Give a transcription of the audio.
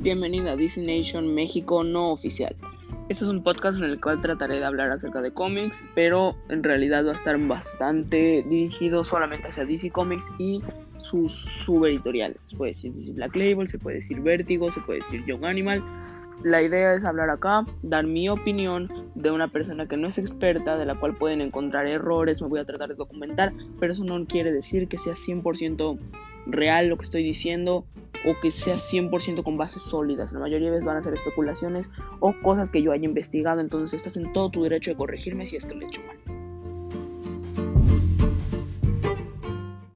Bienvenido a Disney Nation México no oficial. Este es un podcast en el cual trataré de hablar acerca de cómics, pero en realidad va a estar bastante dirigido solamente hacia DC Comics y sus subeditoriales. Se puede decir DC Black Label, se puede decir Vertigo, se puede decir Young Animal. La idea es hablar acá, dar mi opinión de una persona que no es experta, de la cual pueden encontrar errores, me voy a tratar de documentar, pero eso no quiere decir que sea 100% real lo que estoy diciendo o que sea 100% con bases sólidas. La mayoría de veces van a ser especulaciones o cosas que yo haya investigado, entonces estás en todo tu derecho de corregirme si es que lo he hecho mal.